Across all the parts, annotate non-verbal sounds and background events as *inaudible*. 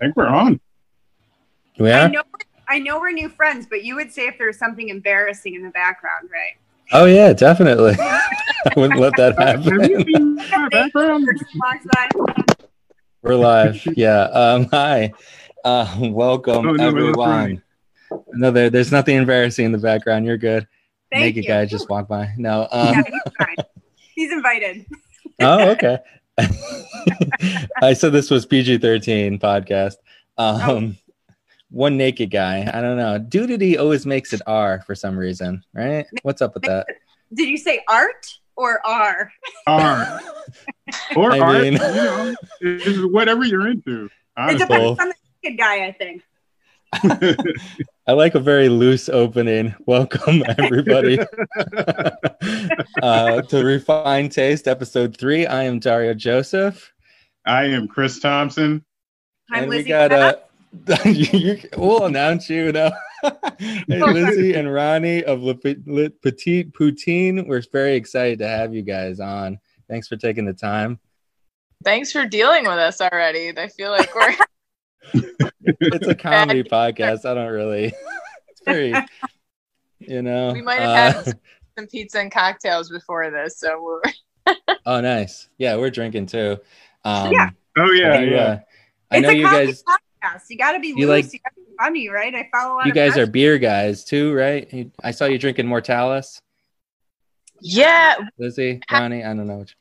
I think we're on. I Yeah. know I know we're new friends, but you would say if there's something embarrassing in the background, right? Oh yeah, definitely. *laughs* I wouldn't let that Have you happen. in the background? Walks by. We're live. Yeah. Um. Hi. Uh. Welcome Oh, no, but that's everyone. No, there, there's nothing embarrassing in the background. You're good. Thank Naked you. guy just walked by. No. Yeah, Um. he's fine. He's invited. *laughs* oh, okay. I said this was PG-13 podcast. Um. One naked guy. I don't know. Dudity always makes it R for some reason, right? What's up with that? Did you say art or R? R. *laughs* Or I art, mean- you know, whatever you're into. It depends on the naked guy, I think. I like a very loose opening. Welcome everybody *laughs* uh, to Refined Taste, episode three. I am Dario Joseph, I am Chris Thompson. I'm and we Lizzie. got Pena. uh, you, *laughs* you, we'll announce you now. *laughs* hey, Lizzie and Ronnie of Le, Le Petit Poutine. We're very excited to have you guys on. Thanks for taking the time. Thanks for dealing with us already. I feel like we're It's a comedy podcast. I don't really. *laughs* It's very, you know. we might have uh, had *laughs* some pizza and cocktails before this, so we're *laughs* Oh, nice. Yeah, we're drinking too. Um, Yeah. Oh yeah, I, yeah. uh, I It's know a you comedy guys. podcast. You got to be You loose. like- you got to be funny, right? I follow You guys are beer guys too, right? I saw you drinking Mortalis, yeah, Lizzie, Ronnie. I don't know. Which,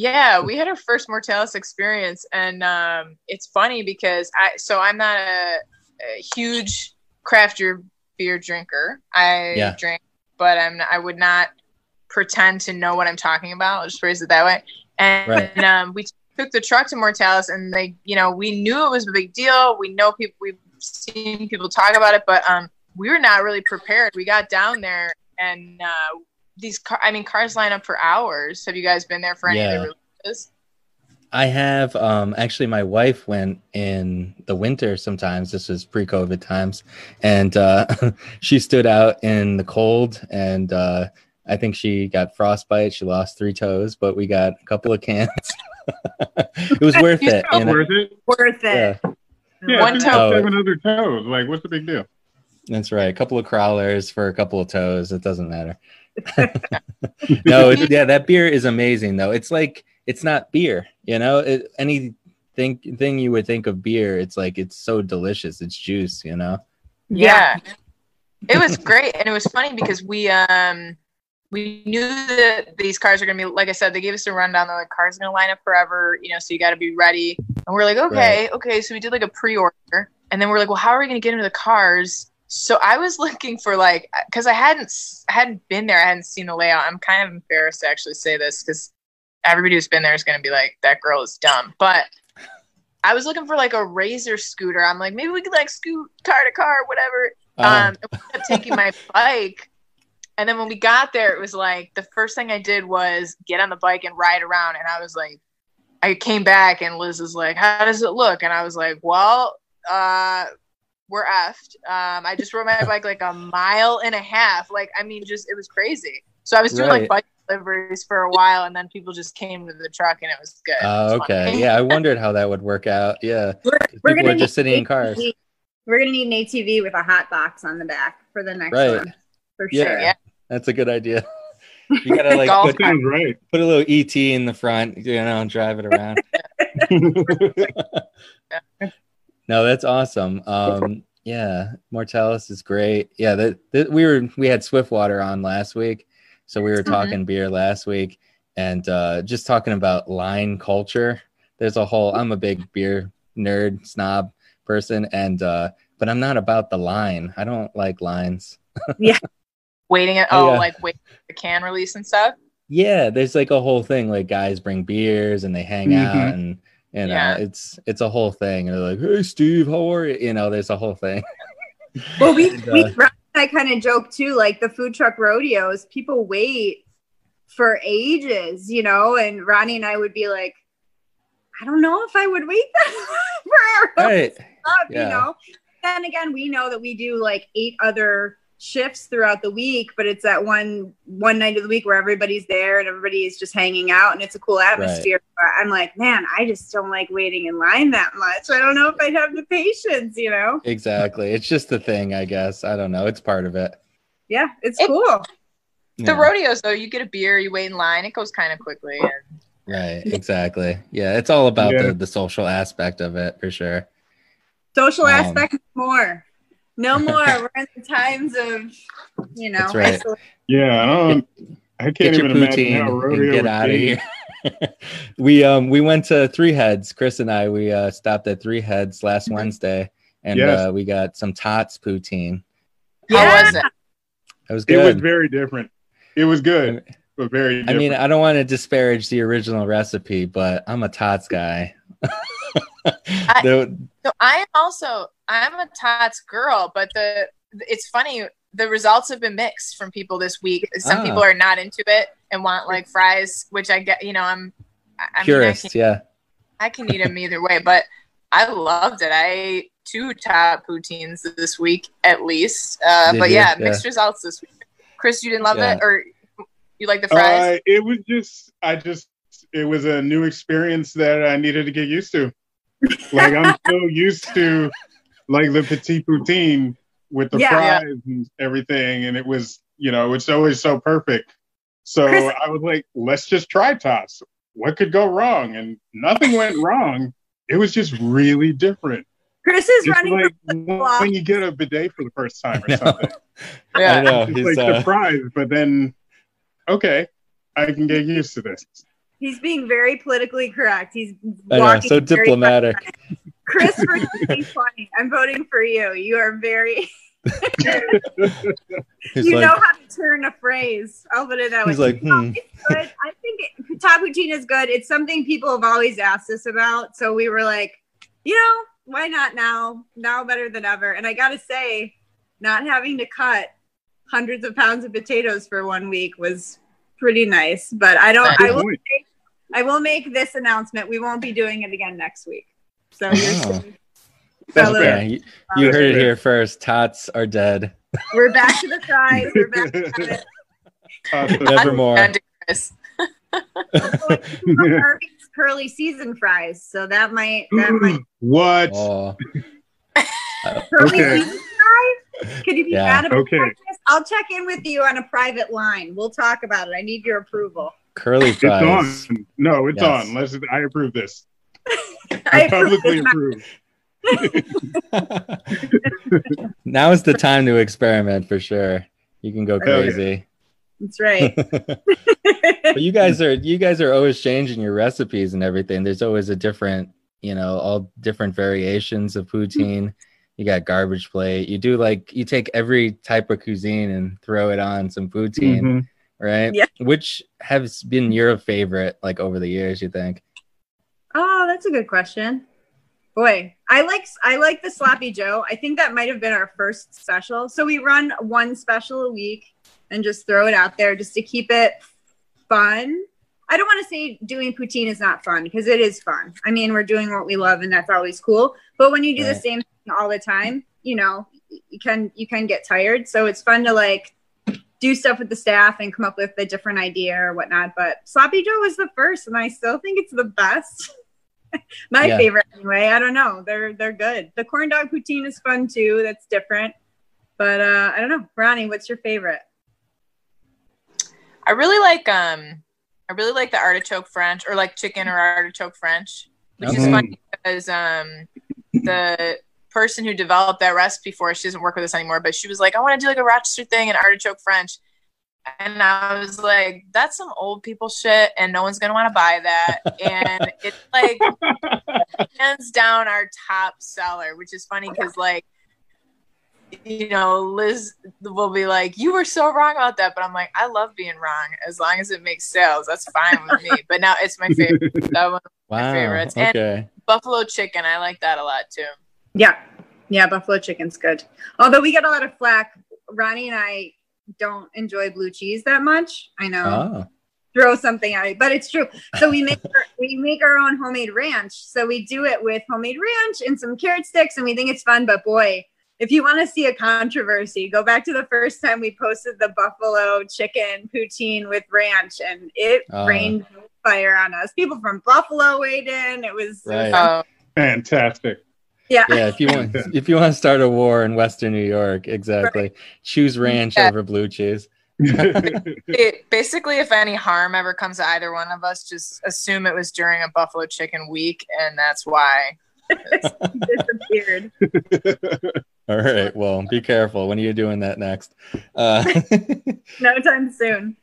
yeah. We had our first Mortalis experience, and um, it's funny because I so I'm not a, a huge craft beer drinker. I Yeah. drink, but I'm not, I would not pretend to know what I'm talking about. I'll just phrase it that way. And, Right. um, we took the truck to Mortalis, and they, you know, we knew it was a big deal. We know people, we've seen people talk about it, but um, we were not really prepared. We got down there, and uh, these, car- I mean, cars line up for hours. Have you guys been there for any Yeah. of the releases? I have um, actually. My wife went in the winter. Sometimes this was pre-COVID times, and uh, *laughs* she stood out in the cold, and uh, I think she got frostbite. She lost three toes, but we got a couple of cans. *laughs* it was *laughs* worth it. You know? Worth it? worth it. Yeah, One toe. Seven other toes. Like, what's the big deal? that's right. A couple of crowlers for a couple of toes. It doesn't matter. *laughs* no, it, yeah, that beer is amazing though. It's like it's not beer, you know. It, any thing thing you would think of beer, it's like it's so delicious. It's juice, you know. Yeah. it was great and it was funny because we um we knew that these cars are gonna be like I said, they gave us a rundown, they're like cars are gonna line up forever, you know, so you gotta be ready. And we're like, okay, okay, so we did like a pre-order and then we're like, well, how are we gonna get into the cars? So I was *laughs* looking for like because I hadn't I hadn't been there, I hadn't seen the layout. I'm kind of embarrassed to actually say this because everybody who's been there is gonna be like, that girl is dumb. But I was looking for like a razor scooter. I'm like, maybe we could like scoot car to car, whatever. Uh, Um, I ended up taking my *laughs* bike, and then when we got there, it was like the first thing I did was get on the bike and ride around. And I was like, I came back, and Liz was like, "How does it look?" And I was like, "Well, uh, we're effed." Um, I just rode my bike like a mile and a half. Like, I mean, just it was crazy. So I was doing Right. like bike deliveries for a while, and then people just came to the truck, and it was good. Oh, was okay. Yeah, I *laughs* wondered how that would work out. Yeah, *laughs* We're, 'Cause we're people gonna are just need sitting in an cars. ATV. We're gonna need an ATV with a hot box on the back for the next Right. one, for Yeah. sure. Yeah. That's a good idea. *laughs* You gotta like put, right. put a little ET in the front, you know, and drive it around. No, that's awesome. Um, yeah, Mortalis is great. Yeah, that, that we were we had Swiftwater on last week, so we were talking beer last week, and uh, just talking about line culture. There's a whole. I'm a big beer nerd snob person, and uh, but I'm not about the line. I don't like lines. *laughs* Yeah, waiting at Oh, yeah. like wait for the can release and stuff. Yeah, there's like a whole thing. Like guys bring beers and they hang out, Mhm. and you know, Yeah. it's it's a whole thing. And they're like, "Hey, Steve, how are you?" You know, there's a whole thing. Well, we, *laughs* And, we uh, Ron I kind of joke too, like the food truck rodeos, people wait for ages, you know, and Ronnie and I would be like, I don't know if I would wait *laughs* that forever, right. *laughs* up, Yeah. you know. Then again, we know that we do like eight other shifts throughout the week, but it's that one one night of the week where everybody's there and everybody is just hanging out and it's a cool atmosphere. But I'm like, man, I just don't like waiting in line that much. I don't know if I'd have the patience, you know? Exactly. It's just the thing, I guess. I don't know. It's part of it. Yeah, it's It- cool. The Yeah. rodeos though, you get a beer, you wait in line, it goes kind of quickly. And Right. Exactly. Yeah. It's all about Yeah. the, the social aspect of it for sure. Social Um, aspect more. No more. We're in the times of, you know, That's right. Yeah, I don't. I can't Get your even imagine poutine how rodeo and get out of here. *laughs* we um we went to Three Heads. Chris and I we uh stopped at Three Heads last Mm-hmm. Wednesday, and Yes. uh, we got some Tots poutine. how was it? It was good. It was very different. It was good, but very. I mean, I don't want to disparage the original recipe, but I'm a Tots guy. *laughs* The- So I am also I'm a Tots girl, but the it's funny the results have been mixed from people this week. Some Ah. people are not into it and want like fries, which I get. You know, I'm I, I mean, I purist, can, yeah. I can eat them either way, but I loved it. I ate two tot poutines this week at least. Uh, but yeah, Yeah. mixed results this week. Chris, you didn't love Yeah. it, or you like the fries? Uh, it was just, I just, it was a new experience that I needed to get used to. Like I'm so used to, like the petit poutine with the Yeah. fries and everything, and it was, you know, it's always so perfect. So Chris- I was like, let's just try tots. What could go wrong? And nothing went *laughs* wrong. It was just really different. Chris is It's running like flip-flop. when you get a bidet for the first time *laughs* or something. yeah. I know. It's He's, like uh, surprised, but then okay, I can get used to this. He's being very politically correct. He's I know, walking so diplomatic. *laughs* Chris for 2020. I'm voting for you. You are very. *laughs* You like, know how to turn a phrase. I'll put it that way. he's like, hmm. It's good. I think it, tot poutine is good. It's something people have always asked us about. So we were like, you know, why not now? Now better than ever. And I got to say, not having to cut hundreds of pounds of potatoes for one week was pretty nice. But I don't. I will. point. I will make this announcement. We won't be doing it again next week. So oh. you're Oh. That's fellow- Yeah, you, you That's heard it here first. Tots are dead. we're back to the fries. We're back at it. Nevermore. To *laughs* Chris. Harvey's curly season fries. So that might that might *gasps* what? Oh, *laughs* curly Okay. season fries. Could you be Yeah. mad about Okay. this? I'll check in with you on a private line. We'll talk about it. I need your approval. curly It's fries. on. No, it's Yes. on. Let's. I approve this. *laughs* I I publicly approve. *laughs* now is the time to experiment for sure. You can go crazy. That's right. *laughs* but you guys are you guys are always changing your recipes and everything. There's always a different, you know, all different variations of poutine. You got garbage plate. You do like you take every type of cuisine and throw it on some poutine, Mhm. right? Yeah. Which has been your favorite like over the years, you think? Oh, that's a good question. Boy, I like I like the sloppy Joe. I think that might have been our first special. So we run one special a week and just throw it out there just to keep it fun. I don't want to say doing poutine is not fun because it is fun. I mean, we're doing what we love and that's always cool. But when you do the same thing all the time, you know, you can you can get tired. So it's fun to like do stuff with the staff and come up with a different idea or whatnot. But sloppy Joe was the first, and I still think it's the best. *laughs* *laughs* My Yeah. favorite anyway. I don't know. They're they're good. The corn dog poutine is fun too. That's different. But uh I don't know. Ronnie, what's your favorite? I really like um I really like the artichoke French or like chicken or artichoke French, which is funny because um the person who developed that recipe for us, she doesn't work with us anymore, but she was like, I want to do like a Rochester thing and artichoke French. And I was like, that's some old people shit, and no one's gonna want to buy that. And it's like hands down our top seller, which is funny because like you know, Liz will be like, "You were so wrong about that," but I'm like, "I love being wrong as long as it makes sales. That's fine with me." But now it's my favorite. *laughs* That one, Wow. favorites. And- Okay. buffalo chicken, I like that a lot too. Yeah. Yeah, buffalo chicken's good. Although we get a lot of flack. Ronnie and I don't enjoy blue cheese that much. I know. Oh. throw something at it, but it's true. So we make our, we make our own homemade ranch. So we do it with homemade ranch and some carrot sticks, and we think it's fun. But boy, if you want to see a controversy, go back to the first time we posted the buffalo chicken poutine with ranch, and it Uh. rained fire on us. People from Buffalo weighed in. It was, Right. Oh, Fantastic. Yeah. yeah, if you want *laughs* if you want to start a war in Western New York, exactly. Choose ranch Yeah. over blue cheese. *laughs* it, basically, if any harm ever comes to either one of us, just assume it was during a buffalo chicken week, and that's why. disappeared. *laughs* All right. Well, be careful when are you're doing that next. Uh, no time soon.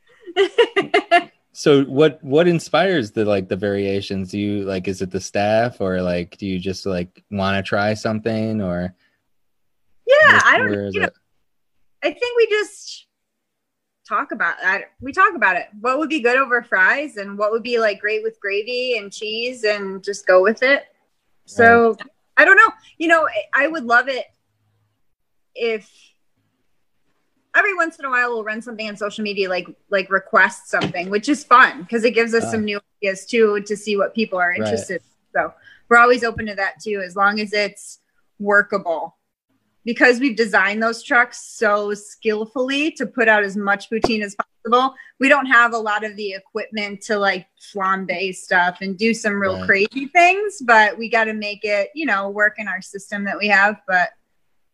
So what what inspires the like the variations? Do you like is it the staff or like do you just like want to try something or yeah, I don't. You know, it? I think we just talk about that. We talk about it. What would be good over fries, and what would be like great with gravy and cheese, and just go with it. So I don't know. You know, I would love it if every once in a while we'll run something on social media, like like request something, which is fun because it gives us Ah. some new ideas too to see what people are interested. in. So we're always open to that too, as long as it's workable because we've designed those trucks so skillfully to put out as much poutine as possible, we don't have a lot of the equipment to like flambe stuff and do some real Right. crazy things, but we got to make it, you know, work in our system that we have. But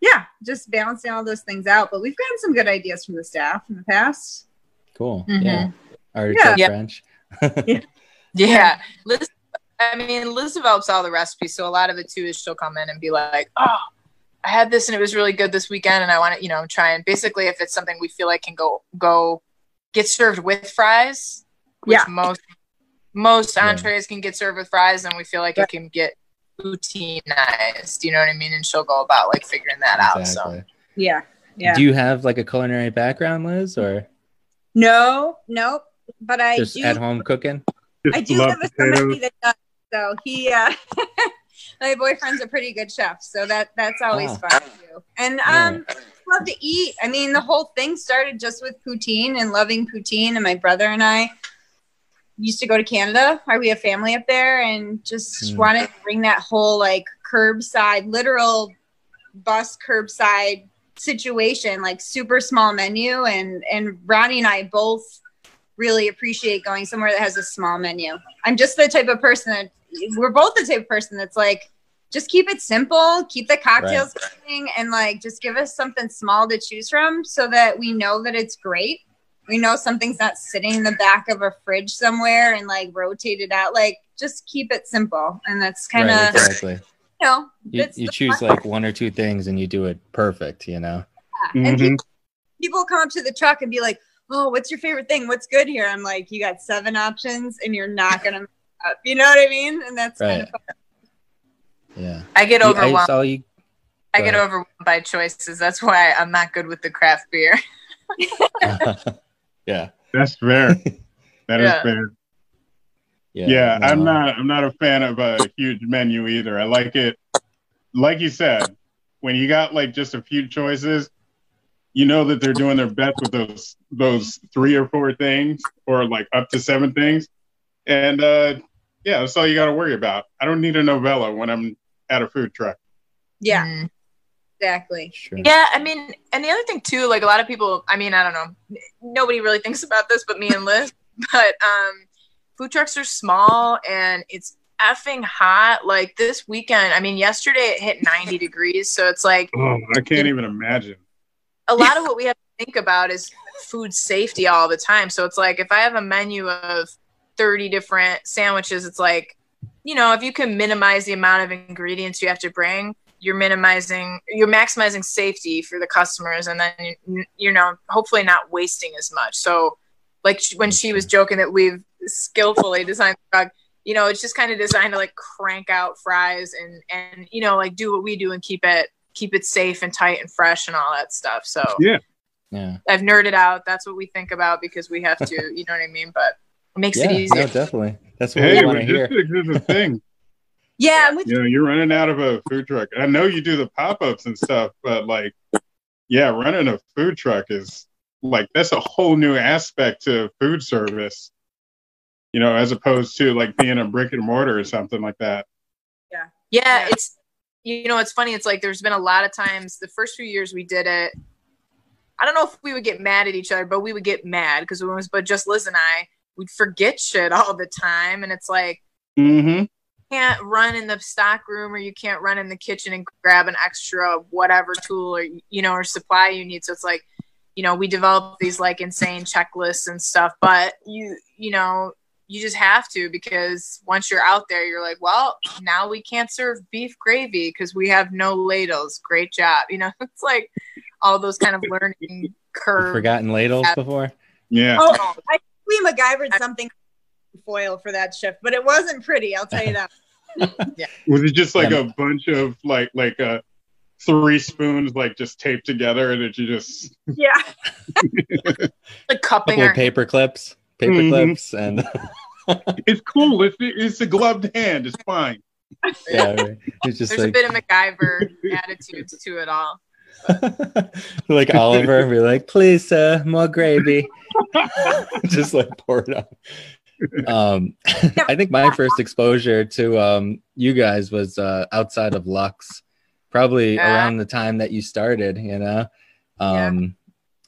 yeah, just balancing all those things out. But we've gotten some good ideas from the staff in the past. Cool. Mhm. Yeah. Artichoke Yeah. French. *laughs* Yeah, yeah. Liz. I mean, Liz develops all the recipes, so a lot of it too is she'll come in and be like, "Oh, I had this and it was really good this weekend, and I want to, you know, try and basically if it's something we feel like can go go get served with fries, which Yeah. most most Yeah. entrees can get served with fries, and we feel like it can get poutinized. You know what I mean? And she'll go about like figuring that out. So Yeah. Yeah. Do you have like a culinary background, Liz, or no, nope. But I just do at home cooking? Just I do love live with somebody that does. So he, uh, *laughs* my boyfriend's a pretty good chef, so that that's always Ah. fun too. And um, love to eat. I mean, the whole thing started just with poutine and loving poutine. And my brother and I used to go to Canada, where we have family up there, and just Mm. wanted to bring that whole like curbside, literal bus curbside situation, like super small menu. And and Ronnie and I both really appreciate going somewhere that has a small menu. I'm just the type of person that we're both the type of person that's like, just keep it simple, keep the cocktails coming, and like just give us something small to choose from so that we know that it's great. We know something's not sitting in the back of a fridge somewhere and like rotated out. Like just keep it simple. And that's kind of, right, exactly. *laughs* you know, You, you choose fun- like one or two things and you do it perfect, you know? And Mhm. people, people come up to the truck and be like, "Oh, what's your favorite thing? What's good here?" I'm like, "You got seven options, and you're not gonna." *laughs* mess up. You know what I mean? And that's kind Right. of fun. Yeah. I get You- I overwhelmed. saw you. I get ahead. overwhelmed by choices. That's why I'm not good with the craft beer. *laughs* yeah. That's fair. *laughs* That is Yeah. fair. Yeah. Yeah, no. I'm not. I'm not a fan of a huge menu either. I like it, like you said, when you got like just a few choices, you know that they're doing their best with those those three or four things, or like up to seven things, and uh, yeah, that's all you got to worry about. I don't need a novella when I'm at a food truck. Yeah, Mm. Exactly. Sure. Yeah, I mean, and the other thing too, like a lot of people, I mean, I don't know, nobody really thinks about this but me and Liz, *laughs* but um, food trucks are small and it's effing hot. Like this weekend, I mean, yesterday it hit 90 degrees, so it's like Oh, I can't even imagine. a lot of what we have to think about is food safety all the time. So it's like if I have a menu of 30 different sandwiches, it's like, you know, if you can minimize the amount of ingredients you have to bring, you're minimizing, you're maximizing safety for the customers, and then you, you know, hopefully not wasting as much. So, like sh- when she was joking that we've skillfully designed the truck, you know, it's just kind of designed to like crank out fries and and you know, like do what we do and keep it keep it safe and tight and fresh and all that stuff. So Yeah. Yeah. I've nerded out. That's what we think about because we have to, *laughs* you know what I mean? But it makes Yeah. it easier. No, definitely. That's what Hey, we want to hear. logistics is a thing. *laughs* Yeah, and with you know, you're running out of a food truck. I know you do the pop ups and stuff, but like, yeah, running a food truck is like that's a whole new aspect to food service. You know, as opposed to like being a brick and mortar or something like that. yeah, Yeah. it's you know, it's funny. It's like there's been a lot of times the first few years we did it. I don't know if we would get mad at each other, but we would get mad because it was but just Liz and I, we'd forget shit all the time, and it's like Mm-hmm. Can't run in the stock room or you can't run in the kitchen and grab an extra whatever tool or you know or supply you need so it's like you know we develop these like insane checklists and stuff but you you know you just have to because once you're out there you're like well now we can't serve beef gravy because we have no ladles great job you know *laughs* it's like all those kind of learning You've curves forgotten ladles Yeah. before. Yeah. Oh, I think we MacGyvered something foil for that shift, but it wasn't pretty. I'll tell you that. *laughs* Was it just like Yeah. a bunch of like like uh three spoons like just taped together and that you just Yeah. *laughs* like cupping couple our of paper clips, paper Mhm. clips, and *laughs* it's cool. It's it's a gloved hand. It's fine. yeah, it's just there's a bit of MacGyver attitude to it all. like Oliver, be like, please, sir, more gravy. just like pour it on. Um, *laughs* *laughs* I think my first exposure to um you guys was uh outside of Lux, probably Yeah. around the time that you started. You know, um,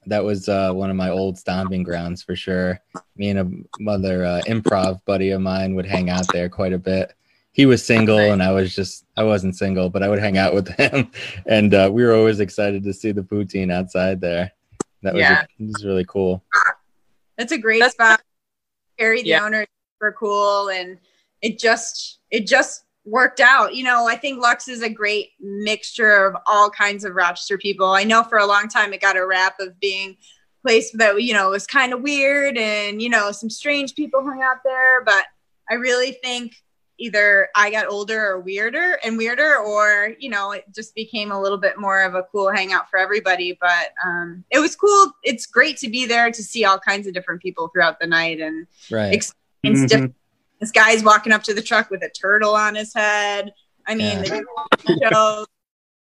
that was uh one of my old stomping grounds for sure. Me and a mother uh, improv buddy of mine would hang out there quite a bit. He was single and I was just I wasn't single, but I would hang out with him, *laughs* and uh, we were always excited to see the poutine outside there. That was Yeah. it was really cool. That's a great That's- spot. Harry, the Yeah. owner, is super cool, and it just it just worked out. You know, I think Lux is a great mixture of all kinds of Rochester people. I know for a long time it got a rap of being a place that you know was kind of weird, and you know some strange people hung out there. But I really think either I got older or weirder and weirder, or you know, it just became a little bit more of a cool hangout for everybody. But um, it was cool. It's great to be there to see all kinds of different people throughout the night and Right. experience Mhm. different. This guy's walking up to the truck with a turtle on his head. I mean, the *laughs* show,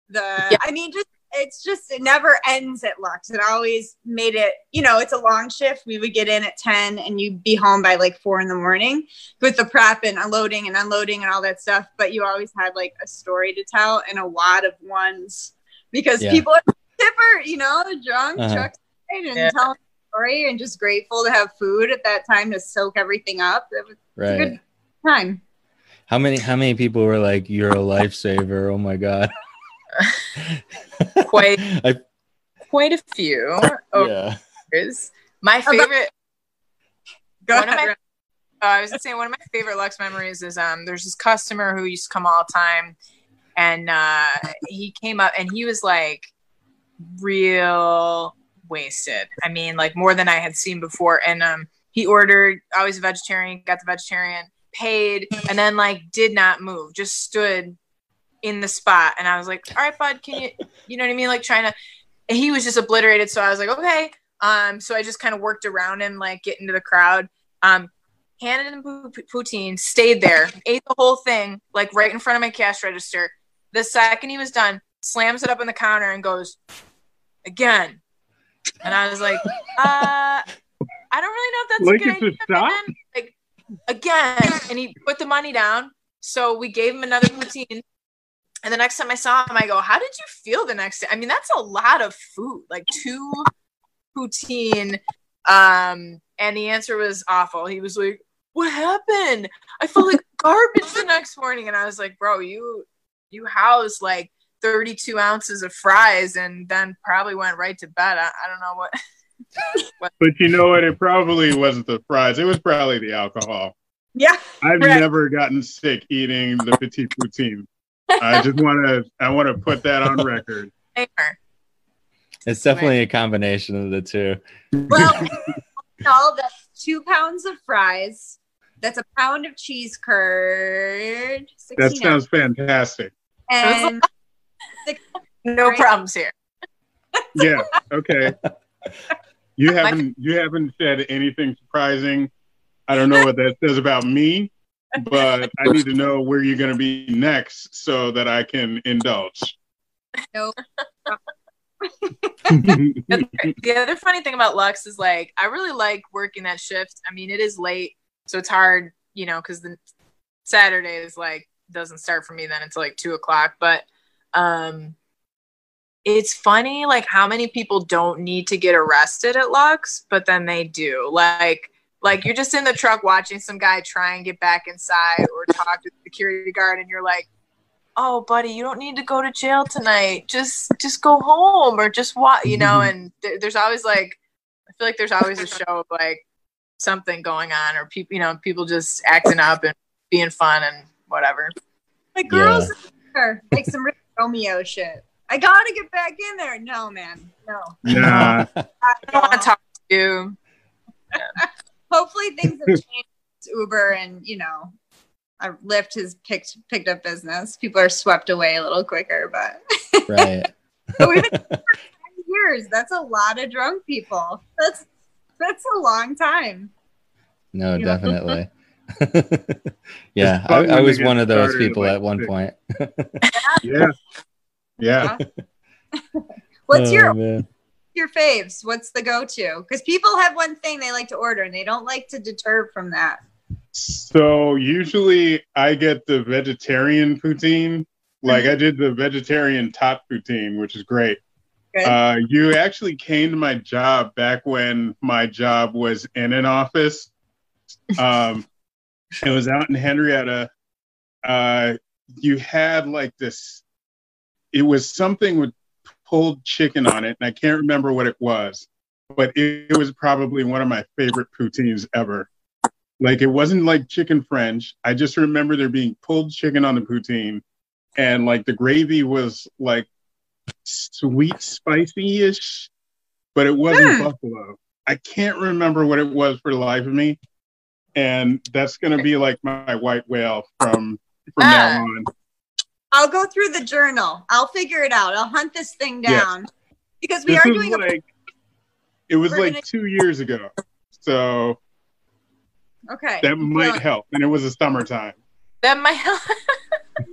the Yeah. I mean, just it's just it never ends at Lux. It always made it. You know, it's a long shift. We would get in at ten, and you'd be home by like four in the morning with the prep and unloading and unloading and all that stuff. But you always had like a story to tell and a lot of ones because Yeah. people are tipper. You know, drunk, Uh-huh. trucks and Yeah. telling a story and just grateful to have food at that time to soak everything up. It was a good time. How many how many people were like, "You're a lifesaver"? Oh my god. *laughs* Quite *laughs* I, quite a few yeah. years. My favorite Go One of ahead. my- uh, I was gonna say one of my favorite Lux memories is um there's this customer who used to come all the time and uh he came up and he was like real wasted. I mean like more than I had seen before and um he ordered I was a vegetarian, got the vegetarian, paid and then like did not move, just stood in the spot and I was like, "All right, bud, can you you know what I mean like trying to and he was just obliterated so I was like, "Okay." Um so I just kind of worked around him like get into the crowd um, handed him poutine, stayed there, ate the whole thing, like right in front of my cash register. The second he was done, slams it up on the counter and goes, again. And I was like, uh, I don't really know if that's Like a good idea, stop? Like, again. And he put the money down. So we gave him another poutine. And the next time I saw him, I go, How did you feel the next day? I mean, that's a lot of food, like two poutine. Um, and the answer was awful. He was like, What happened? I felt like *laughs* garbage the next morning. And I was like, Bro, you you housed like 32 ounces of fries and then probably went right to bed. I, I don't know what. *laughs* But you know what? It probably wasn't the fries. It was probably the alcohol. Yeah. I've Right. never gotten sick eating the petit poutine. I just want to. I want to put that on record. *laughs* It's definitely a combination of the two. Well, *laughs* no, that's two pounds of fries. That's a pound of cheese curd. That sounds fantastic. and No problems here. *laughs* Yeah. Okay. You haven't. You haven't said anything surprising. I don't know what that says about me, but I need to know where you're going to be next so that I can indulge. no. *laughs* the other funny thing about Lux is like I really like working that shift. I mean, it is late, so it's hard, you know, because the Saturday is like doesn't start for me then until like two o'clock. But um, it's funny like how many people don't need to get arrested at Lux, but then they do. Like like you're just in the truck watching some guy try and get back inside or talk to the security guard, and you're like, "Oh, buddy, you don't need to go to jail tonight. Just just go home or just what you know." Mm-hmm. And th- there's always like, I feel like there's always a show of like something going on or people, you know, people just acting up and being fun and whatever. Like girls, there, like some Romeo shit. I gotta get back in there. No, man, no. Nah. *laughs* I don't want to talk to you. *laughs* Hopefully things have *laughs* changed. Uber and you know, uh, Lyft has picked picked up business. People are swept away a little quicker, but *laughs* right. but we've been for years. That's a lot of drunk people. That's that's a long time. No, You definitely. *laughs* yeah, I, I was one of those started, people like, at one point. Yeah. Yeah. What's Oh, your man. Your faves? What's the go to? Because people have one thing they like to order and they don't like to deter from that. So usually I get the vegetarian poutine. Like I did the vegetarian tot poutine, which is great. Uh, you actually came to my job back when my job was in an office. Um, it was out in Henrietta. Uh, you had like this, it was something with pulled chicken on it, and I can't remember what it was, but it, it was probably one of my favorite poutines ever. Like it wasn't like chicken French. I just remember there being pulled chicken on the poutine, and like the gravy was like sweet, spicy ish, but it wasn't Hmm. buffalo. I can't remember what it was for the life of me. And that's gonna be like my white whale from from Ah. now on. I'll go through the journal. I'll figure it out. I'll hunt this thing Yeah. down because we This are was doing a it was We're like gonna- two years ago. So okay. that might Well, help. And it was a summertime. That might help.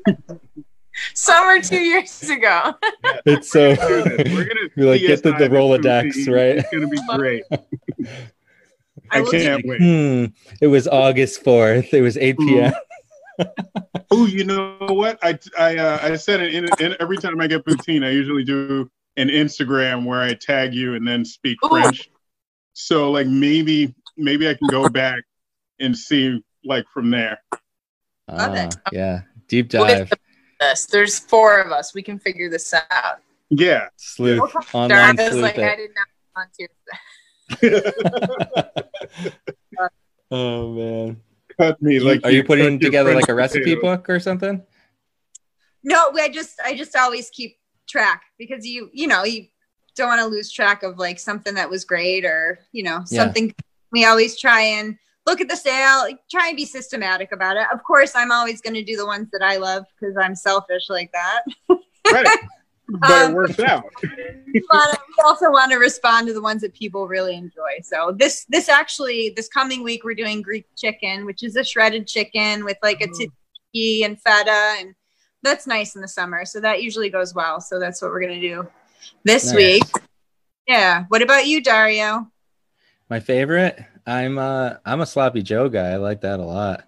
*laughs* summer two years ago. It's so. We're gonna You're *laughs* like, get the, CSI the this Rolodex, poutine. right? It's gonna be great. *laughs* I I can't wait. Hmm. It was August 4th. It was 8 p.m. *laughs* Oh, you know what? I I uh, I said it in, in every time I get poutine, I usually do an Instagram where I tag you and then speak Ooh. French. So like maybe maybe I can go *laughs* back and see like from there. Love. Ah, yeah. Deep dive. to this. There's four of us. We can figure this out. Yeah. Sleuth. Okay. Online Darn, sleuth. like, I did not want to. *laughs* oh, man. Cut me like Are you cut putting together like a recipe potatoes. book or something? No, I just I just always keep track because you you know you don't want to lose track of like something that was great or you know Yeah. something. We always try and look at the sale, try and be systematic about it. Of course, I'm always going to do the ones that I love because I'm selfish like that. Right. *laughs* But Um, it works out. *laughs* we we also want to respond to the ones that people really enjoy. So this this actually this coming week we're doing Greek chicken, which is a shredded chicken with like a tzatziki and feta, and that's nice in the summer. So that usually goes well. So that's what we're gonna do this Nice. week. Yeah. What about you, Dario? My favorite? I'm uh I'm a sloppy Joe guy. I like that a lot.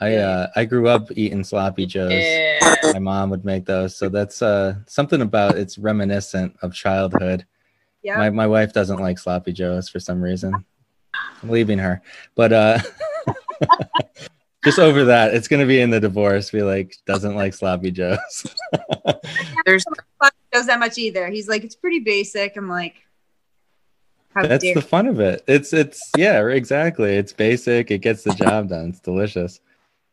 I Yeah. uh I grew up eating sloppy joes. Yeah. My mom would make those. So that's uh something about it's reminiscent of childhood. Yeah. My my wife doesn't like sloppy joes for some reason. I'm leaving her. But uh *laughs* just over that, it's gonna be in the divorce, be like, doesn't like sloppy joes. *laughs* There's Does that much either? He's like, it's pretty basic. I'm like, how That's dare the fun of it. It's it's yeah, exactly. It's basic, it gets the job done. It's delicious.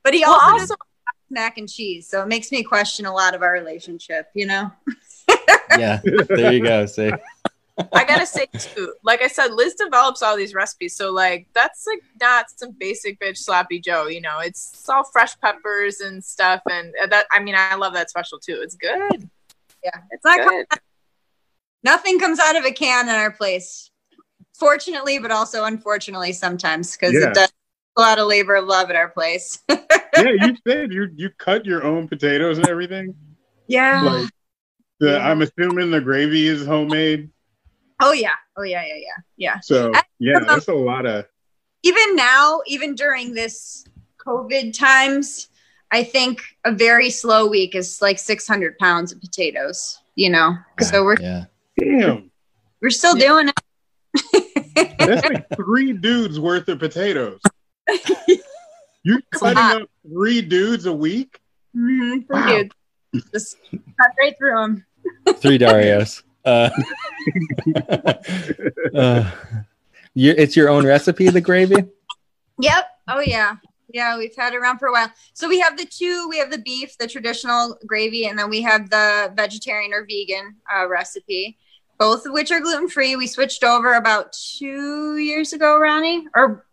But he well, also, also does mac and cheese, so it makes me question a lot of our relationship. You know? *laughs* Yeah. There you go. See. I gotta say too, like I said, Liz develops all these recipes, so like that's like not some basic bitch sloppy Joe. You know, it's, it's all fresh peppers and stuff, and uh, that I mean, I love that special too. It's good. Yeah, it's not. Good. Nothing comes out of a can in our place. Fortunately, but also unfortunately sometimes because Yeah. it does a lot of labor of love at our place. *laughs* yeah, you said you you cut your own potatoes and everything. yeah. Like the Yeah. I'm assuming the gravy is homemade. oh yeah. Oh yeah. Yeah. Yeah. Yeah. So yeah, that's a lot of Even now, even during this COVID times, I think a very slow week is like 600 pounds of potatoes. You know, so we're yeah. Damn. we're still doing it. *laughs* That's like three dudes worth of potatoes. You're a *laughs* cutting lot. up three dudes a week? Mhm, Wow. dude. Just cut right through them. *laughs* Three Darios. Uh, *laughs* uh, you, it's your own recipe, the gravy. Yep. Oh yeah. Yeah, we've had it around for a while. So we have the two. We have the beef, the traditional gravy, and then we have the vegetarian or vegan uh, recipe. Both of which are gluten free. We switched over about two years ago, Ronnie. Or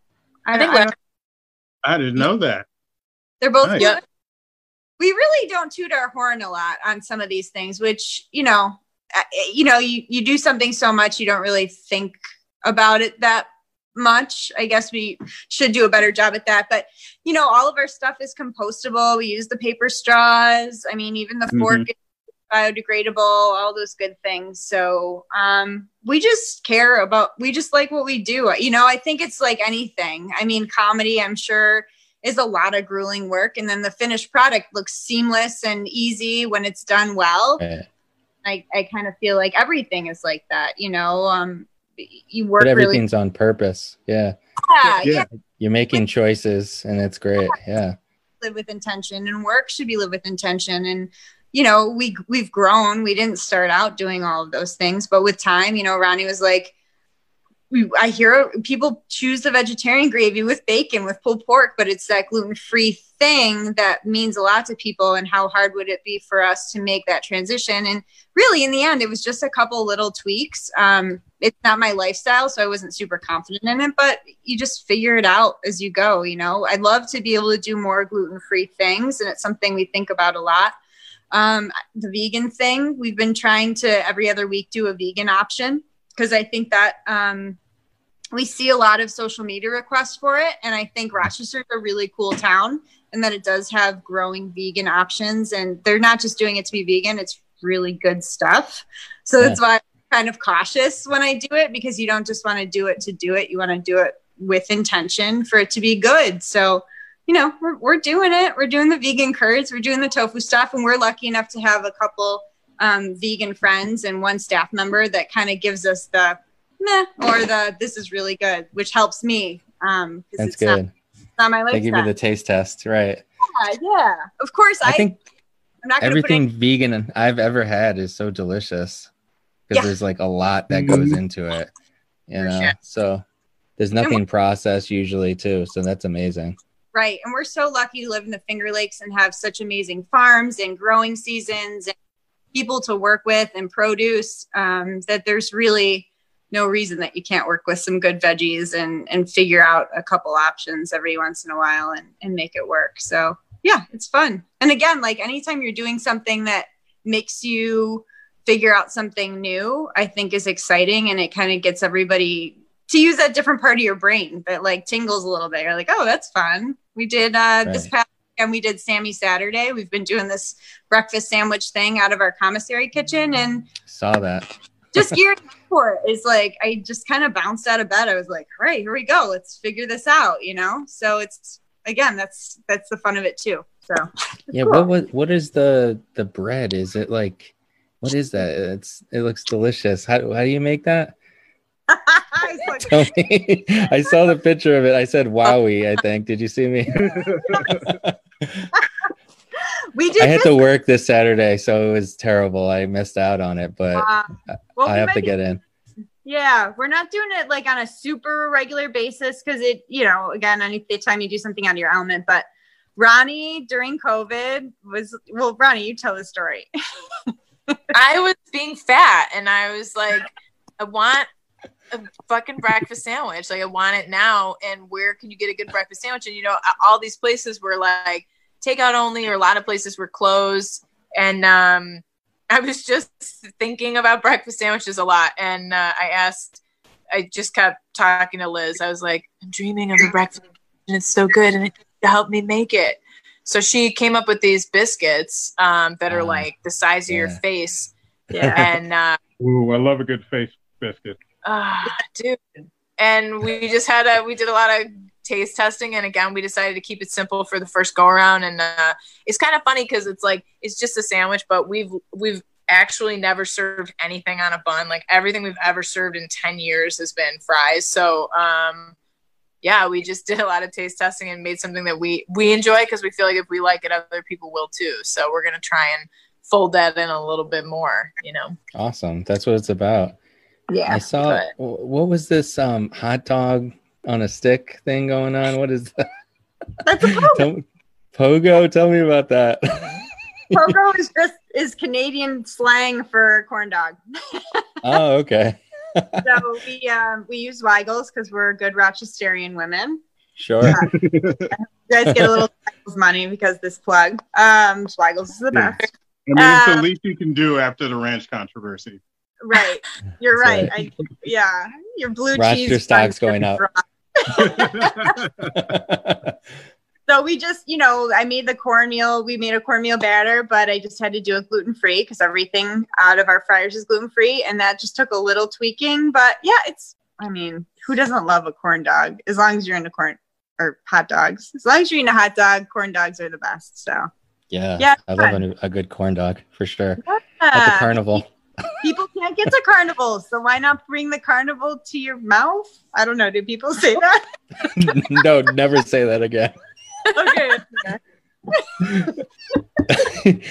I, I think don't, I we- don't- I didn't know that. they're both. Nice. We really don't toot our horn a lot on some of these things, which you know, uh, you know, you you do something so much, you don't really think about it that much. I guess we should do a better job at that. But you know, all of our stuff is compostable. We use the paper straws. I mean, even the fork is biodegradable, all those good things. So um we just care about we just like what we do. You know, I think it's like anything. I mean, comedy, I'm sure is a lot of grueling work and then the finished product looks seamless and easy when it's done well. Right. I, I kind of feel like everything is like that, you know. Um you work But really everything's on purpose. Yeah. yeah, Yeah. yeah, You're making choices and it's great. Yeah. live with intention and work should be lived with intention and you know we we've grown. We didn't start out doing all of those things but with time you know ronnie was like i hear people choose the vegetarian gravy with bacon with pulled pork but it's that gluten-free thing that means a lot to people and how hard would it be for us to make that transition? And really in the end it was just a couple little tweaks. Um, it's not my lifestyle so i wasn't super confident in it but you just figure it out as you go you know? I'd love to be able to do more gluten-free things and it's something we think about a lot um, the vegan thing we've been trying to every other week do a vegan option because i think that um, we see a lot of social media requests for it and i think rochester's a really cool town and that it does have growing vegan options and they're not just doing it to be vegan it's really good stuff. So that's why i'm kind of cautious when i do it because you don't just want to do it to do it you want to do it with intention for it to be good. So you know we're, we're doing it we're doing the vegan curds we're doing the tofu stuff and we're lucky enough to have a couple um, vegan friends and one staff member that kind of gives us the meh or the this is really good which helps me um 'cause That's it's not, good. it's not my They give you the taste test. Right. yeah, yeah of course i, I think i'm not everything put vegan I've ever had is so delicious because Yeah. there's like a lot that goes into it, you For know. sure. So there's nothing processed usually too, so that's amazing. Right. And we're so lucky to live in the Finger Lakes and have such amazing farms and growing seasons and people to work with and produce um, that there's really no reason that you can't work with some good veggies and, and figure out a couple options every once in a while and, and make it work. So, yeah, it's fun. And again, like anytime you're doing something that makes you figure out something new, I think is exciting and it kind of gets everybody to use that different part of your brain that like tingles a little bit. You're like, oh, that's fun. We did uh, this past and we did Sammy Saturday. We've been doing this breakfast sandwich thing out of our commissary kitchen and Saw that. *laughs* just gearing up for it is like I just kind of bounced out of bed. I was like, all right, here we go. Let's figure this out, you know? So it's again, that's that's the fun of it too. So Yeah, cool. what what what is the the bread? Is it like what is that? It's it looks delicious. How how do you make that? *laughs* I like, Tell me. I saw the picture of it. I said wowie, I think. Did you see me? *laughs* we did I had this, to work this Saturday, so it was terrible. I missed out on it, but uh, well, I have to get in. Yeah, we're not doing it like on a super regular basis because it, you know, again, any time you do something out of your element. But Ronnie during COVID was well, Ronnie, you tell the story. *laughs* I was being fat and I was like, I want a fucking breakfast sandwich. Like I want it now. And where can you get a good breakfast sandwich? And you know, all these places were like takeout only, or a lot of places were closed. And um, I was just thinking about breakfast sandwiches a lot. And uh, I asked, I just kept talking to Liz. I was like, I'm dreaming of a breakfast and it's so good and it helped me make it. So she came up with these biscuits um, that are Ah, like the size of your face, Yeah. *laughs* and uh, Ooh, I love a good face biscuit. Ah, *laughs* dude, and we just had a we did a lot of taste testing, and again, we decided to keep it simple for the first go around. And uh, it's kind of funny because it's like it's just a sandwich, but we've we've actually never served anything on a bun. Like everything we've ever served in ten years has been fries. So um, yeah, we just *laughs* did a lot of taste testing and made something that we we enjoy because we feel like if we like it, other people will too. So we're gonna try and fold that in a little bit more. You know. Awesome. That's what it's about. Yeah. I saw but- what was this um hot dog on a stick thing going on? What is that? That's a *laughs* pogo. Tell, Pogo, tell me about that. *laughs* Pogo is just is Canadian slang for corn dog. *laughs* oh, okay. so we um, we use Zweigle's because we're good Rochesterian women. Sure. You guys get a little Zweigle's money because this plug. Um, Zweigle's is the Yeah. best. I mean, it's the Um, least you can do after the ranch controversy. Right. *laughs* You're right. I, yeah. Your blue cheese stock's going up. *laughs* So we just, you know, I made the cornmeal. We made a cornmeal batter, but I just had to do it gluten free because everything out of our fryers is gluten free, and that just took a little tweaking. But yeah, it's. I mean, who doesn't love a corn dog? As long as you're into corn or hot dogs. As long as you're into hot dog, corn dogs are the best. So yeah. Yeah, I love a, a good corn dog for sure. At the carnival. People can't get to carnivals, so why not bring the carnival to your mouth? I don't know. Do people say that? *laughs* *laughs* no, never say that again. okay. *laughs*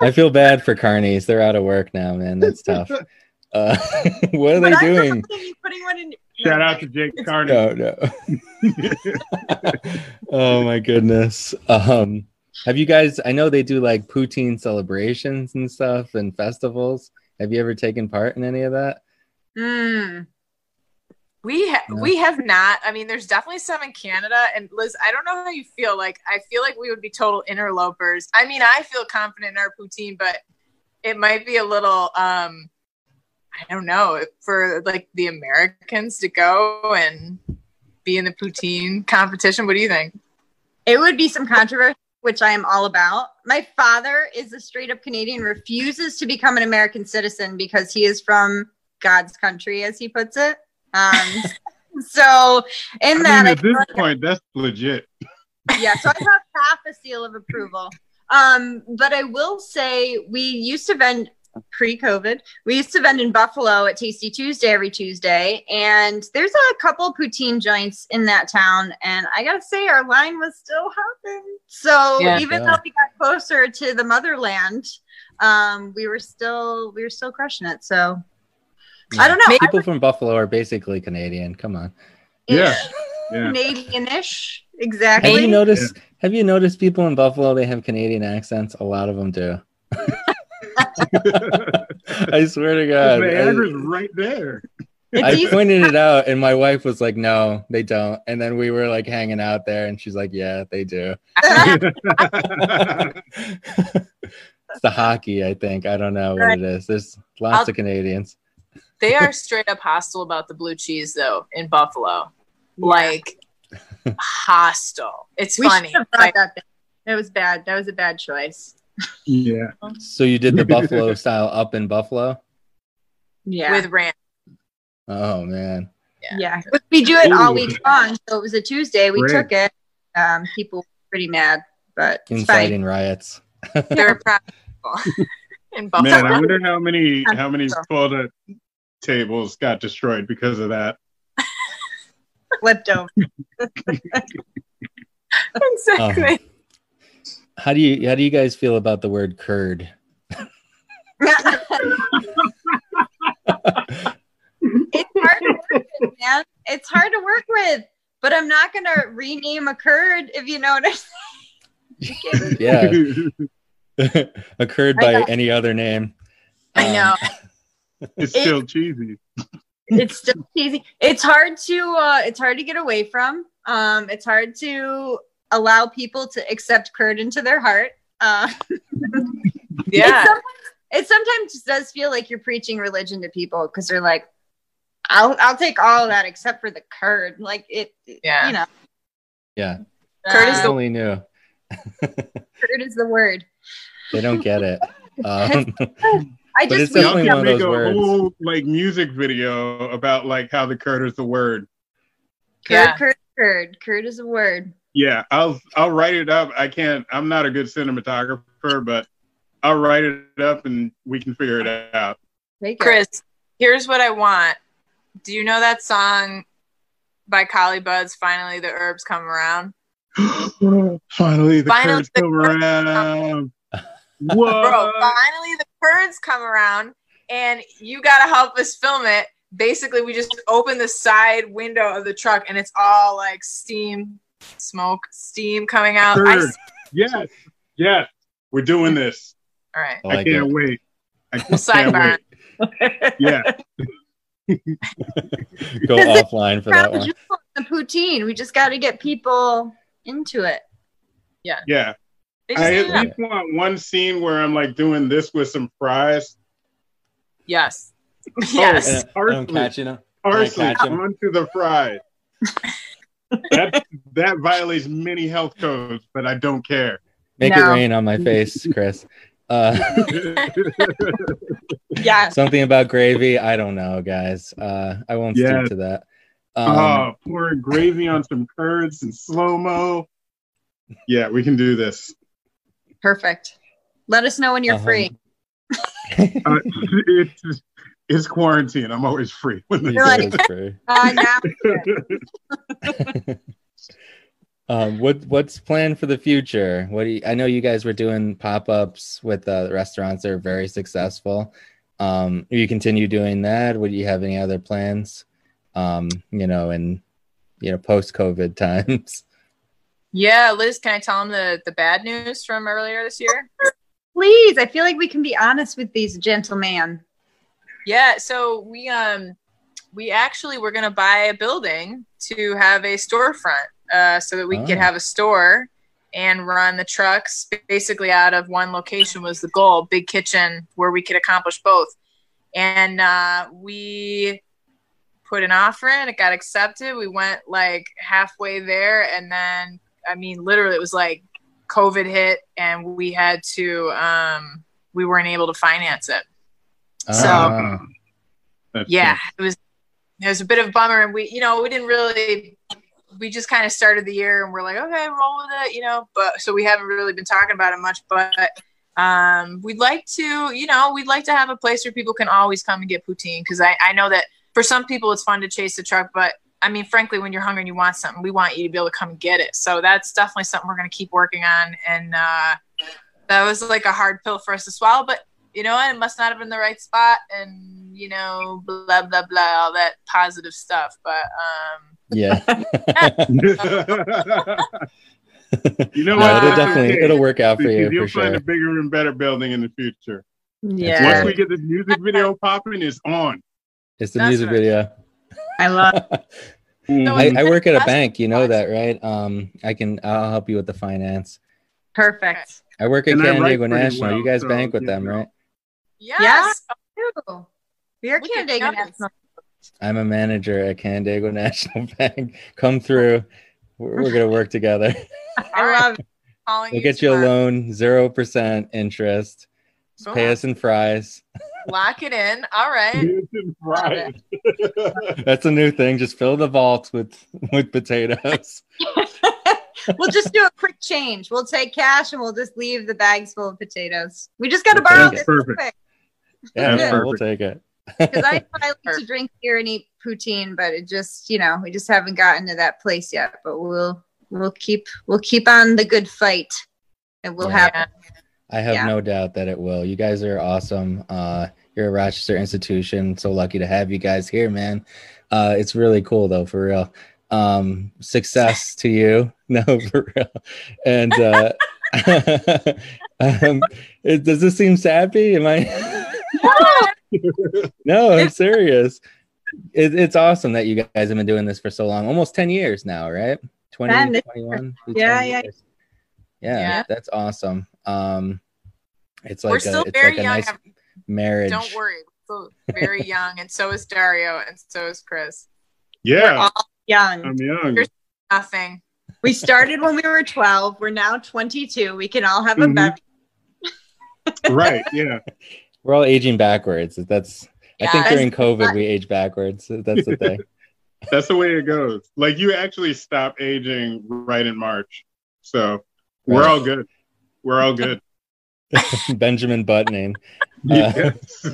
I feel bad for carnies. They're out of work now, man. That's tough. Uh, what are But they I'm doing? putting one in. Shout out to Jake Carney. No, no. oh my goodness. Um, have you guys? I know they do like poutine celebrations and stuff and festivals. Have you ever taken part in any of that? Mm. We ha- No. we have not. I mean, there's definitely some in Canada. And Liz, I don't know how you feel. Like, I feel like we would be total interlopers. I mean, I feel confident in our poutine, but it might be a little. um I don't know for like the Americans to go and be in the poutine competition. What do you think? It would be some controversy, which I am all about. My father is a straight up Canadian, refuses to become an American citizen because he is from God's country, as he puts it. Um, *laughs* so, in I that, mean, at this like- point, that's legit. *laughs* yeah, so I have half a seal of approval. Um, but I will say we used to vend pre-COVID. We used to vend in Buffalo at Tasty Tuesday every Tuesday, and there's a couple poutine joints in that town. And I gotta say, our line was still hopping. So Yeah. even Yeah. though we got closer to the motherland, um, we were still we were still crushing it. So I don't know. I People from Buffalo are basically Canadian. Come on. Yeah. Yeah. *laughs* Canadian-ish, Have exactly. you noticed? Have you noticed people in Buffalo? They have Canadian accents. A lot of them do. *laughs* *laughs* I swear to God. the I- right there. I pointed it out, and my wife was like, "No, they don't." And then we were like hanging out there, and she's like, "Yeah, they do." it's the hockey, I think. I don't know what Right. it is. There's lots I'll- of Canadians. They are straight up hostile about the blue cheese, though, in Buffalo. Like *laughs* hostile. It's we funny. have Like, that. Back. That was bad. That was a bad choice. Yeah. So you did the Buffalo *laughs* style up in Buffalo? Yeah. with ranch. Oh man. yeah. We do it all week long. So it was a Tuesday. We Great. took it. Um, people were pretty mad, but it's Inciting riots. *laughs* They're proud *laughs* in Buffalo. Man, I wonder how many how many toilet tables got destroyed because of that. Flipped over. exactly. How do you how do you guys feel about the word curd? it's hard to work with, man. It's hard to work with. But I'm not gonna rename a curd if you know what I'm saying. Yeah, *laughs* *laughs* occurred I by any other name. I Um, know. *laughs* it's still cheesy. it's still easy. It's hard to uh it's hard to get away from. Um it's hard to allow people to accept curd into their heart. Uh *laughs* Yeah. It sometimes, it sometimes does feel like you're preaching religion to people because they're like, I'll I'll take all of that except for the curd. Like it, Yeah. you know, Yeah, Curd is uh, the- only new. *laughs* curd is the word. they don't get it. *laughs* Um, I just it's Y'all definitely can one of make those a words. whole like music video about like how the curd is the word. curd, Yeah. curd, word. Kurt is a word. Yeah, I'll I'll write it up. I can't. I'm not a good cinematographer, but I'll write it up and we can figure it out. Take it. Chris, here's what I want. Do you know that song by Collie Buddz, Finally the Herbs Come Around? *gasps* Finally, the Finally, curds the come curds around. *laughs* Bro, Whoa! finally the birds come around and you got to help us film it. Basically, we just open the side window of the truck and it's all like steam, smoke, steam coming out. I, Yes, yes, we're doing this. all right. I I can't it. wait. I can't Sidebar. wait. Yeah, *laughs* Go offline for that one. the poutine. We just got to get people into it. yeah. Yeah. I at to know. least want one scene where I'm like doing this with some fries. Yes. Oh, yes. And I'm Parsley. catching them. Parsley catch 'em? onto the fries. That that violates many health codes, but I don't care. Make No. it rain on my face, Chris. Uh, *laughs* Yeah. something about gravy. I don't know, guys. Uh, I won't Yes. stick to that. Um, oh, pouring gravy on some curds and slow mo. Yeah, we can do this. Perfect. Let us know when you're Uh-huh. free. Uh, *laughs* it's it's quarantine. I'm always free. When you this You're like- Uh, *laughs* um, what what's planned for the future? What do you, I know you guys were doing pop ups with uh, restaurants that are very successful. Um, will you continue doing that? Would you have any other plans? Um, you know, in you know post COVID times. *laughs* Yeah, Liz, can I tell them the, the bad news from earlier this year? please. I feel like we can be honest with these gentlemen. Yeah, so we um we actually were gonna buy a building to have a storefront, uh, so that we could Oh. have a store and run the trucks basically out of one location was the goal, big kitchen where we could accomplish both. And uh, we put an offer in, it got accepted. We went like halfway there, and then I mean, literally, it was like COVID hit, and we had to um, we weren't able to finance it. So- Ah. Yeah true. it was it was a bit of a bummer and we you know we didn't really we just kind of started the year and we're like okay roll with it you know but so we haven't really been talking about it much but um we'd like to you know we'd like to have a place where people can always come and get poutine because I, I know that for some people it's fun to chase the truck but i mean frankly when you're hungry and you want something we want you to be able to come and get it so that's definitely something we're going to keep working on and uh that was like a hard pill for us to swallow but you know what? It must not have been the right spot, and you know, blah blah blah, all that positive stuff. But um, yeah. *laughs* you know No, what? it'll definitely okay, it'll work out for you You'll for find sure. a bigger and better building in the future. Yeah. Once we get this music video popping, it's on. It's the That's music right. video. I love. No, *laughs* I, I work at a bank, you know that, right? Um, I can I'll help you with the finance. Perfect. I work at And Canandaigua National. well, you guys so, bank with you them, know. right? Yes, Ew. We are Look Canandaigua. National. I'm a manager at Canandaigua *laughs* National Bank. Come through. We're, we're gonna work together. *laughs* I love. it. calling We'll get you a loan, zero percent interest. Boom. Pay us in fries. Lock it in. All right. right. *laughs* That's a new thing. Just fill the vaults with with potatoes. we'll just do a quick change. We'll take cash and we'll just leave the bags full of potatoes. We just got to We'll borrow this. Perfect. quick Yeah, That's no, we'll take it. because I, *laughs* I like to drink beer and eat poutine, but it just you know we just haven't gotten to that place yet. But we'll we'll keep we'll keep on the good fight, and we'll Yeah. have I have Yeah. no doubt that it will. You guys are awesome. Uh, you're a Rochester institution. So lucky to have you guys here, man. Uh, it's really cool though, for real. Um, success *laughs* to you. *laughs* No, for real. And uh, um, it, does this seem sappy? Am I? *laughs* no, I'm serious. It, it's awesome that you guys have been doing this for so long, almost 10 years now, right? 20, 21? Yeah, 10 yeah. years. yeah. Yeah. that's awesome. Um, it's like We're a, still it's very like a young. nice marriage. Don't worry. We're still very young, and so is Dario, and so is Chris. we're Yeah, all young. I'm young. Here's- Nothing. We started when we were 12. We're now 22. We can all have a Mhm. beverage. Right. Yeah. We're all aging backwards. That's I think during COVID we age backwards. That's the thing. *laughs* That's the way it goes. Like you actually stop aging right in March. So we're Right. all good. We're all good. *laughs* Benjamin Buttoning. *laughs* Yes.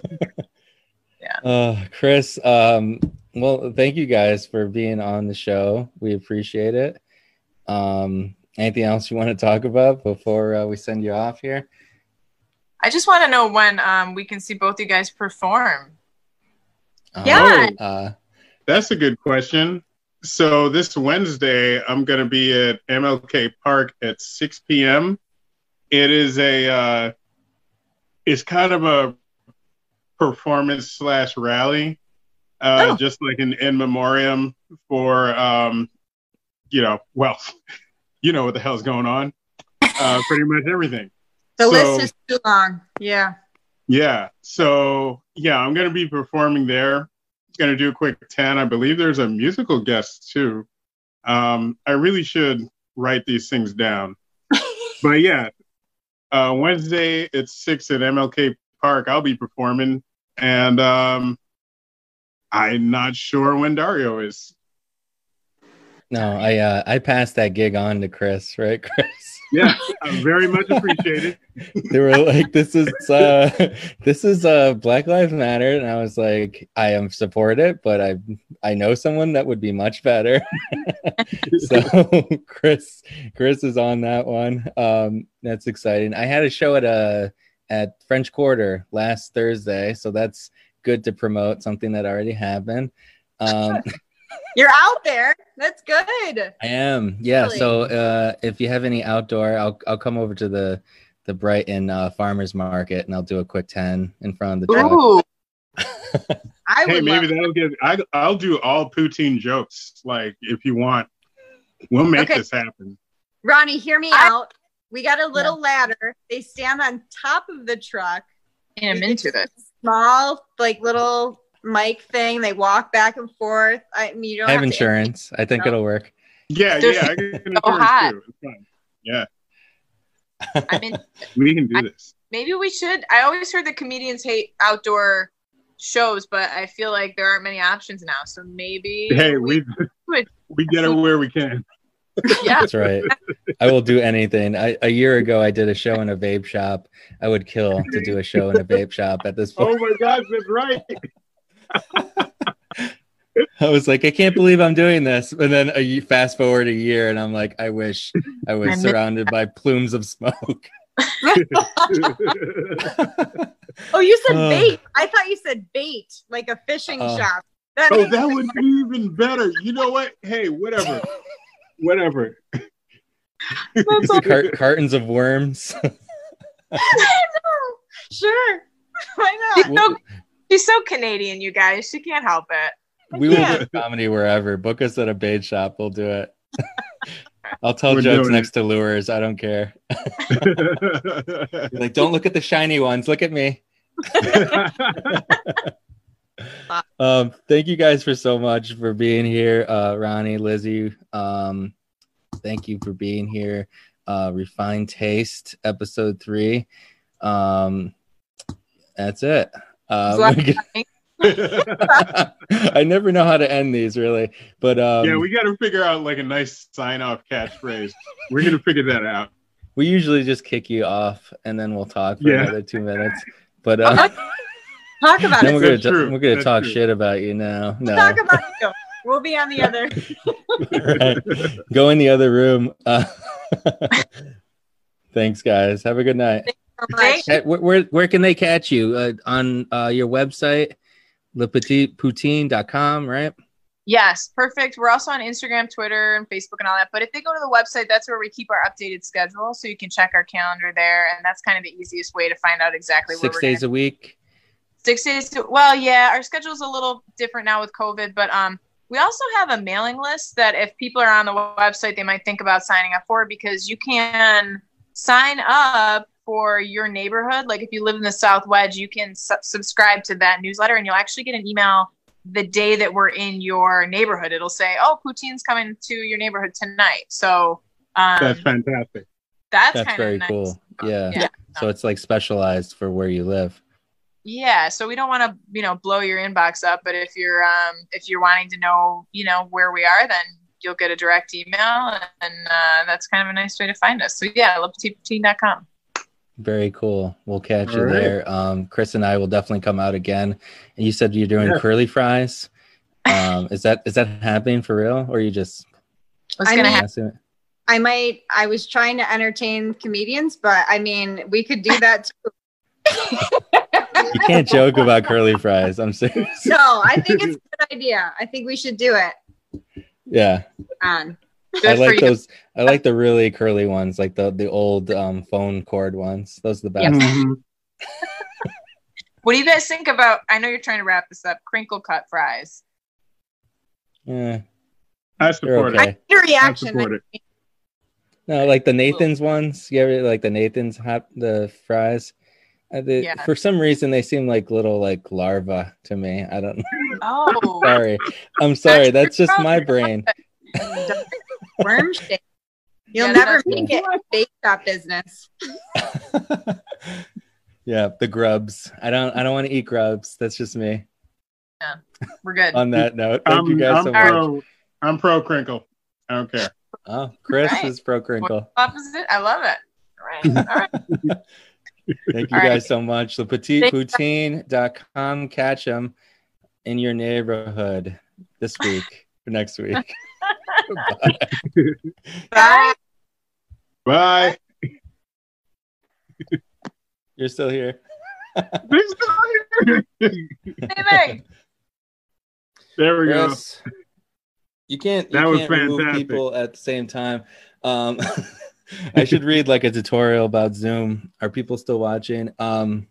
Uh, Chris, um, well, thank you guys for being on the show. We appreciate it. Um, anything else you want to talk about before uh, we send you off here? I just want to know when um, we can see both you guys perform. Yeah. Uh, That's a good question. So this Wednesday, I'm going to be at MLK Park at 6 p.m. It is a, uh, it's kind of a performance slash rally, uh, Oh. just like an in memoriam for, um, you know, well, *laughs* you know what the hell's going on. Uh, pretty much everything. The So- list is too long. Yeah. Yeah. So yeah, I'm gonna be performing there. Gonna do a quick ten. I believe there's a musical guest too. Um, I really should write these things down. *laughs* but yeah, uh, Wednesday at six at MLK Park, I'll be performing, and um, I'm not sure when Dario is. no, I uh, I passed that gig on to Chris, right, Chris? Yeah, I very much appreciated. *laughs* they were like, "This is uh, this is uh, Black Lives Matter," and I was like, "I am support it, but I I know someone that would be much better." *laughs* so Chris Chris is on that one. Um, that's exciting. I had a show at a at French Quarter last Thursday, so that's good to promote something that already happened. Um, *laughs* You're out there. That's good. I am. Yeah. Really? So uh, if you have any outdoor, I'll I'll come over to the the Brighton uh, Farmers Market and I'll do a quick ten in front of the truck. Ooh, *laughs* I hey, would maybe that'll get. I, I'll do all poutine jokes. Like if you want, we'll make Okay. this happen. Ronnie, hear me I- out. We got a little ladder. They stand on top of the truck. And I'm into this. Small, like little mic thing. They walk back and forth. I mean, you don't I have to- insurance. I think it'll work. Yeah, They're yeah, I can so hot. too. It's fine. Yeah, I mean, *laughs* we can do I- this. maybe we should. I always heard that comedians hate outdoor shows, but I feel like there aren't many options now. So maybe Hey, we would- we get it where we can. yeah. That's right. I will do anything. I, a year ago, I did a show in a vape shop. I would kill to do a show in a vape shop. At this oh point. Oh my gosh, that's right. I was like, I can't believe I'm doing this. And then a fast forward a year, and I'm like, I wish I I was miss surrounded by plumes of smoke. *laughs* Oh, you said Uh. bait. I thought you said bait, like a fishing Uh. shop. That oh, that would be even better. You know what? Hey, whatever, whatever. Cart- cartons of worms. *laughs* Sure. *laughs* Why She's not? so, she's so Canadian, you guys. She can't help it. we will do comedy wherever. Book us at a bait shop. We'll do it. *laughs* I'll tell We're jokes doing next to lures. I don't care. *laughs* Like, don't look at the shiny ones. Look at me. *laughs* Um, thank you guys for so much for being here, uh, Ronnie, Lizzie. Um, thank you for being here. Uh, Refined Taste, episode three. Um, that's it. Um, *laughs* I never know how to end these really, but um, yeah, we got to figure out like a nice sign-off catchphrase. We're gonna figure that out. we usually just kick you off and then we'll talk for Yeah. another two minutes. But uh, Talk about then it. we're gonna That's true. we're gonna That's talk true. shit about you now. No, Talk about you. We'll be on the other. Right. *laughs* *laughs* Go in the other room. Uh, thanks, guys. Have a good night. Much. Where, where, where can they catch you? Uh, on uh, your website, lepetitpoutine.com, right? Yes, perfect. We're also on Instagram, Twitter, and Facebook and all that. But if they go to the website, that's where we keep our updated schedule. So you can check our calendar there. And that's kind of the easiest way to find out exactly where Six we're days gonna a week. six days to, well yeah our schedule's a little different now with covid but um we also have a mailing list that if people are on the website they might think about signing up for because you can sign up for your neighborhood like if you live in the south wedge you can su- subscribe to that newsletter and you'll actually get an email the day that we're in your neighborhood it'll say oh poutine's coming to your neighborhood tonight so um, That's fantastic. that's, That's very nice. cool. Yeah. Yeah. So it's like specialized for where you live. yeah so we don't want to you know blow your inbox up but if you're um if you're wanting to know you know where we are then you'll get a direct email and uh, that's kind of a nice way to find us so yeah lepetitpoutine.com Very cool. We'll catch All you right. there. Um, Chris and I will definitely come out again. And you said you're doing Yeah. curly fries. *laughs* Um, is that is that happening for real, or you just what's I gonna mean- happen? I might. I was trying to entertain comedians, but I mean, we could do that too. *laughs* You can't joke about curly fries. I'm serious. No, I think it's *laughs* a good idea. I think we should do it. Yeah, On. Good I like you. those. I like the really curly ones, like the the old um, phone cord ones. Those are the best. Mhm. *laughs* what do you guys think about i know you're trying to wrap this up crinkle cut fries Yeah. I support okay. it. Your I reaction. support it. No, like the Nathan's ones. You ever like the Nathan's hot the fries? Uh, they, Yeah. For some reason, they seem like little like larvae to me. I don't. Know. Oh *laughs* sorry, I'm sorry. That's just my brain. *laughs* Worm shape. You'll Yeah, never make it in bake shop business. *laughs* yeah, the grubs. I don't. I don't want to eat grubs. That's just me. Yeah, we're good On that note, thank I'm, you guys I'm so much. pro. I'm pro crinkle. I don't care. Oh, Chris Right. is pro crinkle. opposite i love it all right all right *laughs* Thank you All right. guys so much. lepetitpoutine.com. Catch them in your neighborhood this week or next week. *laughs* Bye. Bye. Bye. *laughs* You're still here. He's still here. Anything. there we go. You can't. You That was can't remove fantastic. people at the same time. Um, *laughs* I should read like a tutorial about Zoom. Are people still watching? Um,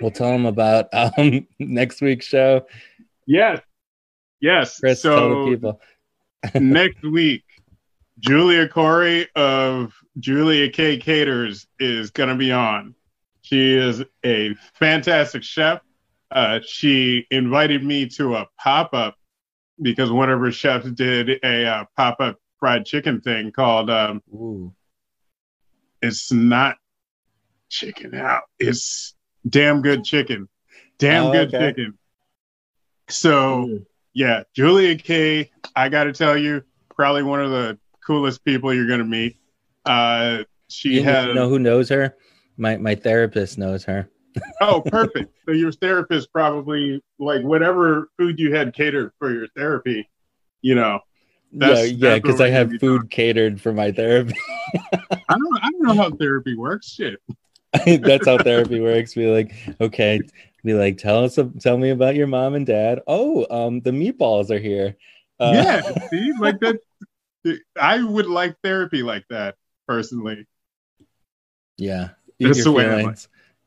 we'll tell them about *laughs* um next week's show. Yes. Yes. Chris, tell the people. *laughs* next week, Julia Corey of Julia K Caters is going to be on. She is a fantastic chef. Uh, she invited me to a pop up because one of her chefs did a uh, pop up fried chicken thing called um, Ooh. "It's Not Chicken Out." It's damn good chicken, damn Oh, good okay. chicken. So yeah, Julia K. I got to tell you, probably one of the coolest people you're gonna meet. Uh, she You has know who knows her? My my therapist knows her. *laughs* oh perfect. so your therapist probably like whatever food you had catered for your therapy. You know, Yeah, yeah, because I have food catered for my therapy. *laughs* I don't I don't know how therapy works. Shit. *laughs* That's how therapy works. Be like, okay, be like, tell us, tell me about your mom and dad. Oh, um, the meatballs are here. Uh, yeah, *laughs* see, like that. I would like therapy like that personally. yeah. That's the way.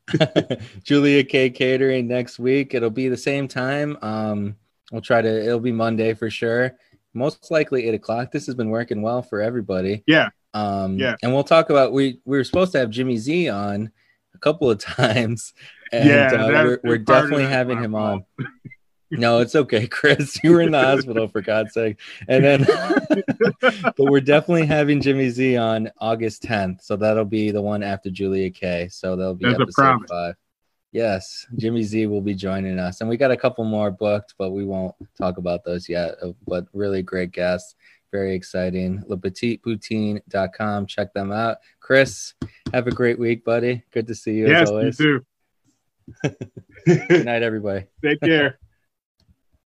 *laughs* Julia K catering next week. It'll be the same time. Um, we'll try to. It'll be Monday for sure. Most likely eight o'clock. This has been working well for everybody. Yeah. Um, Yeah. And we'll talk about we we were supposed to have Jimmy Z on a couple of *laughs* times. And Yeah, uh, we're, we're definitely having him on. No, it's okay, *laughs* Chris. You were in the hospital for God's sake. And then, *laughs* but we're definitely having Jimmy Z on August 10th. So that'll be the one after Julia K. So that'll be That's episode five. Yes, Jimmy Z will be joining us. And we got a couple more booked, but we won't talk about those yet. Uh, But really great guests. Very exciting. LePetitPoutine.com. Check them out. Chris, have a great week, buddy. Good to see you yes, as you too. Good night, everybody. Take care.